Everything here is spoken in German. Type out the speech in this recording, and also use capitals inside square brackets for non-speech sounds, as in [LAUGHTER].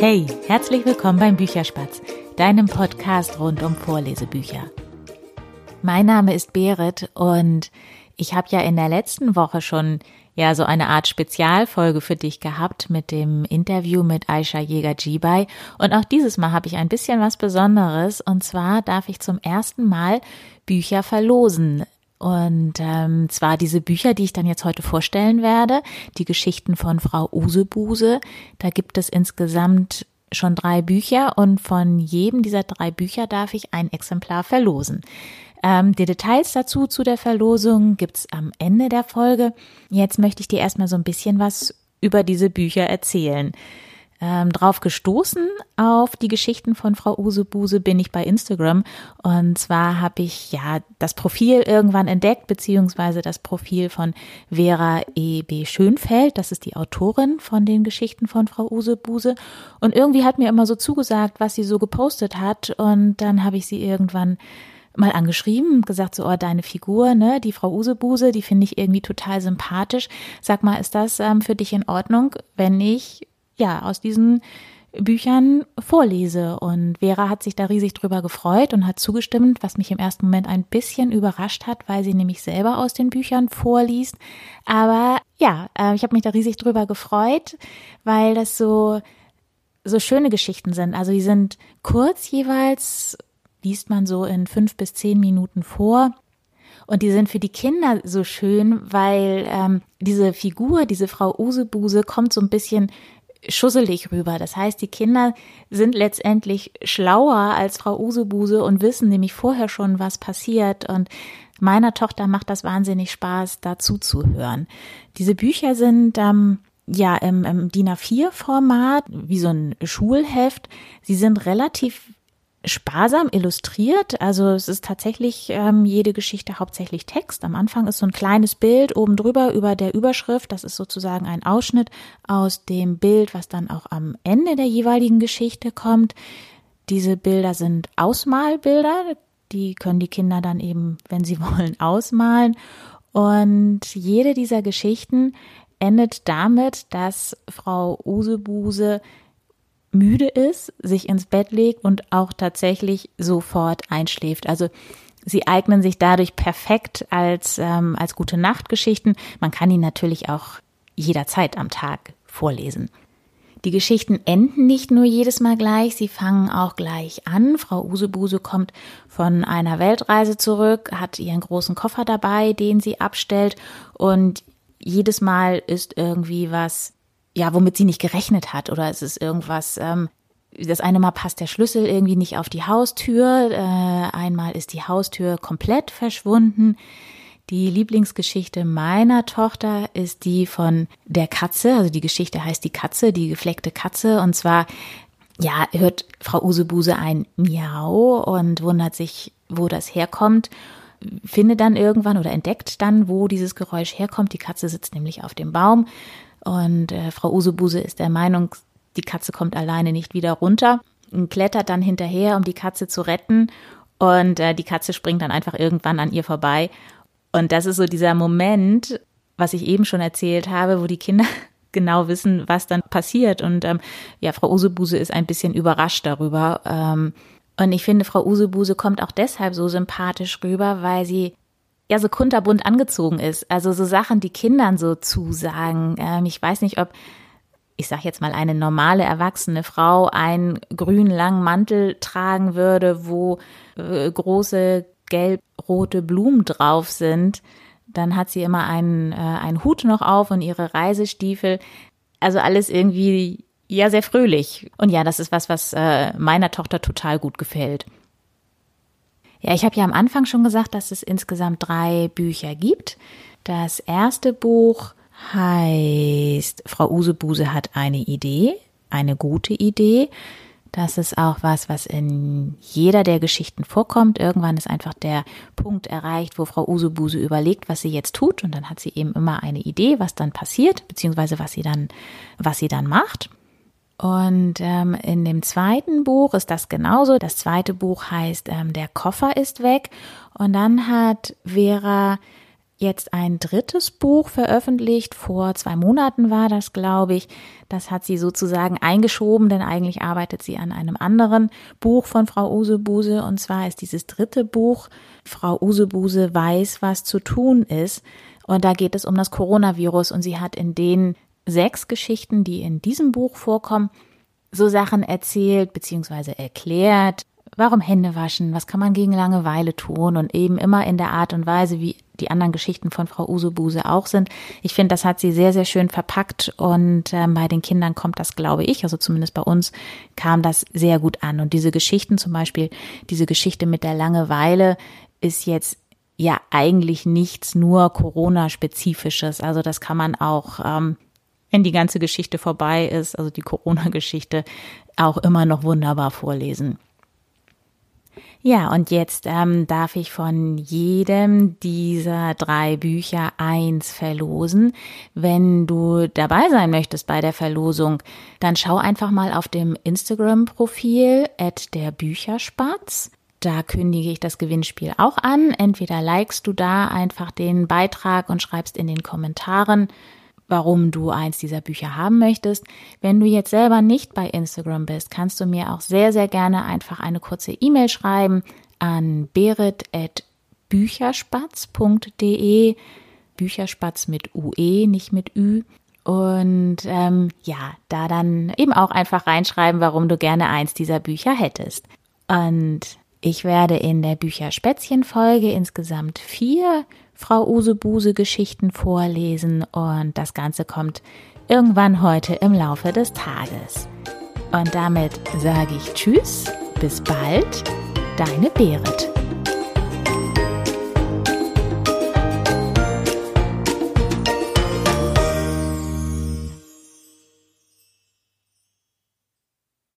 Hey, herzlich willkommen beim Bücherspatz, deinem Podcast rund um Vorlesebücher. Mein Name ist Berit und ich habe ja in der letzten Woche schon ja so eine Art Spezialfolge für dich gehabt mit dem Interview mit Aisha Jäger-Jibai und auch dieses Mal habe ich ein bisschen was Besonderes und zwar darf ich zum ersten Mal Bücher verlosen. Und ähm, zwar diese Bücher, die ich dann jetzt heute vorstellen werde, die Geschichten von Frau Usebuse. Da gibt es insgesamt schon drei Bücher und von jedem dieser drei Bücher darf ich ein Exemplar verlosen. Ähm, die Details dazu zu der Verlosung gibt's am Ende der Folge. Jetzt möchte ich dir erstmal so ein bisschen was über diese Bücher erzählen ähm, drauf gestoßen auf die Geschichten von Frau Usebuse bin ich bei Instagram und zwar habe ich ja das Profil irgendwann entdeckt beziehungsweise das Profil von Vera E. B. Schönfeld, das ist die Autorin von den Geschichten von Frau Usebuse und irgendwie hat mir immer so zugesagt, was sie so gepostet hat und dann habe ich sie irgendwann mal angeschrieben, gesagt so, oh, deine Figur, ne, die Frau Usebuse, die finde ich irgendwie total sympathisch. Sag mal, ist das ähm, für dich in Ordnung, wenn ich ja, aus diesen Büchern vorlese. Und Vera hat sich da riesig drüber gefreut und hat zugestimmt, was mich im ersten Moment ein bisschen überrascht hat, weil sie nämlich selber aus den Büchern vorliest. Aber ja, äh, ich habe mich da riesig drüber gefreut, weil das so so schöne Geschichten sind. Also die sind kurz jeweils, liest man so in fünf bis zehn Minuten vor. Und die sind für die Kinder so schön, weil ähm, diese Figur, diese Frau Usebuse, kommt so ein bisschen schusselig rüber. Das heißt, die Kinder sind letztendlich schlauer als Frau Usebuse und wissen nämlich vorher schon, was passiert. Und meiner Tochter macht das wahnsinnig Spaß, dazu zu hören. Diese Bücher sind ähm, ja im, im DIN A4-Format, wie so ein Schulheft. Sie sind relativ sparsam illustriert. Also es ist tatsächlich ähm, jede Geschichte hauptsächlich Text. Am Anfang ist so ein kleines Bild oben drüber über der Überschrift. Das ist sozusagen ein Ausschnitt aus dem Bild, was dann auch am Ende der jeweiligen Geschichte kommt. Diese Bilder sind Ausmalbilder. Die können die Kinder dann eben, wenn sie [LAUGHS] wollen, ausmalen. Und jede dieser Geschichten endet damit, dass Frau Usebuse müde ist, sich ins Bett legt und auch tatsächlich sofort einschläft. Also sie eignen sich dadurch perfekt als, ähm, als gute Nachtgeschichten. Man kann ihn natürlich auch jederzeit am Tag vorlesen. Die Geschichten enden nicht nur jedes Mal gleich, sie fangen auch gleich an. Frau Usebuse kommt von einer Weltreise zurück, hat ihren großen Koffer dabei, den sie abstellt und jedes Mal ist irgendwie was ja, womit sie nicht gerechnet hat oder es ist irgendwas, ähm, das eine Mal passt der Schlüssel irgendwie nicht auf die Haustür, äh, einmal ist die Haustür komplett verschwunden. Die Lieblingsgeschichte meiner Tochter ist die von der Katze, also die Geschichte heißt die Katze, die gefleckte Katze und zwar ja, hört Frau Usebuse ein Miau und wundert sich, wo das herkommt findet dann irgendwann oder entdeckt dann, wo dieses Geräusch herkommt. Die Katze sitzt nämlich auf dem Baum und äh, Frau Usebuse ist der Meinung, die Katze kommt alleine nicht wieder runter und klettert dann hinterher, um die Katze zu retten. Und äh, die Katze springt dann einfach irgendwann an ihr vorbei. Und das ist so dieser Moment, was ich eben schon erzählt habe, wo die Kinder [LAUGHS] genau wissen, was dann passiert. Und ähm, ja, Frau Usebuse ist ein bisschen überrascht darüber. Ähm, und ich finde, Frau Usebuse kommt auch deshalb so sympathisch rüber, weil sie ja so kunterbunt angezogen ist. Also so Sachen, die Kindern so zusagen. Ähm, ich weiß nicht, ob ich sag jetzt mal, eine normale erwachsene Frau einen grün langen Mantel tragen würde, wo äh, große gelb-rote Blumen drauf sind, dann hat sie immer einen, äh, einen Hut noch auf und ihre Reisestiefel. Also alles irgendwie ja sehr fröhlich. Und ja, das ist was, was äh, meiner Tochter total gut gefällt. Ja, ich habe ja am Anfang schon gesagt, dass es insgesamt drei Bücher gibt. Das erste Buch heißt Frau Usebuse hat eine Idee, eine gute Idee. Das ist auch was, was in jeder der Geschichten vorkommt. Irgendwann ist einfach der Punkt erreicht, wo Frau Usebuse überlegt, was sie jetzt tut. Und dann hat sie eben immer eine Idee, was dann passiert, beziehungsweise was sie dann, was sie dann macht. Und ähm, in dem zweiten Buch ist das genauso. Das zweite Buch heißt ähm, Der Koffer ist weg. Und dann hat Vera jetzt ein drittes Buch veröffentlicht. Vor zwei Monaten war das, glaube ich. Das hat sie sozusagen eingeschoben, denn eigentlich arbeitet sie an einem anderen Buch von Frau Usebuse. Und zwar ist dieses dritte Buch Frau Usebuse weiß, was zu tun ist. Und da geht es um das Coronavirus. Und sie hat in den sechs Geschichten, die in diesem Buch vorkommen, so Sachen erzählt bzw. erklärt, warum Hände waschen, was kann man gegen Langeweile tun und eben immer in der Art und Weise, wie die anderen Geschichten von Frau Usebuse auch sind. Ich finde, das hat sie sehr, sehr schön verpackt und äh, bei den Kindern kommt das, glaube ich, also zumindest bei uns kam das sehr gut an. Und diese Geschichten zum Beispiel, diese Geschichte mit der Langeweile ist jetzt ja eigentlich nichts nur Corona-spezifisches. Also das kann man auch ähm, wenn die ganze Geschichte vorbei ist, also die Corona-Geschichte, auch immer noch wunderbar vorlesen. Ja, und jetzt ähm, darf ich von jedem dieser drei Bücher eins verlosen. Wenn du dabei sein möchtest bei der Verlosung, dann schau einfach mal auf dem Instagram-Profil at der Bücherspatz. Da kündige ich das Gewinnspiel auch an. Entweder likest du da einfach den Beitrag und schreibst in den Kommentaren, warum du eins dieser Bücher haben möchtest. Wenn du jetzt selber nicht bei Instagram bist, kannst du mir auch sehr, sehr gerne einfach eine kurze E-Mail schreiben an berit.bücherspatz.de. Bücherspatz mit UE, nicht mit Ü. Und ähm, ja, da dann eben auch einfach reinschreiben, warum du gerne eins dieser Bücher hättest. Und ich werde in der Bücherspätzchen-Folge insgesamt vier Frau Usebuse Geschichten vorlesen und das Ganze kommt irgendwann heute im Laufe des Tages. Und damit sage ich Tschüss, bis bald, deine Berit.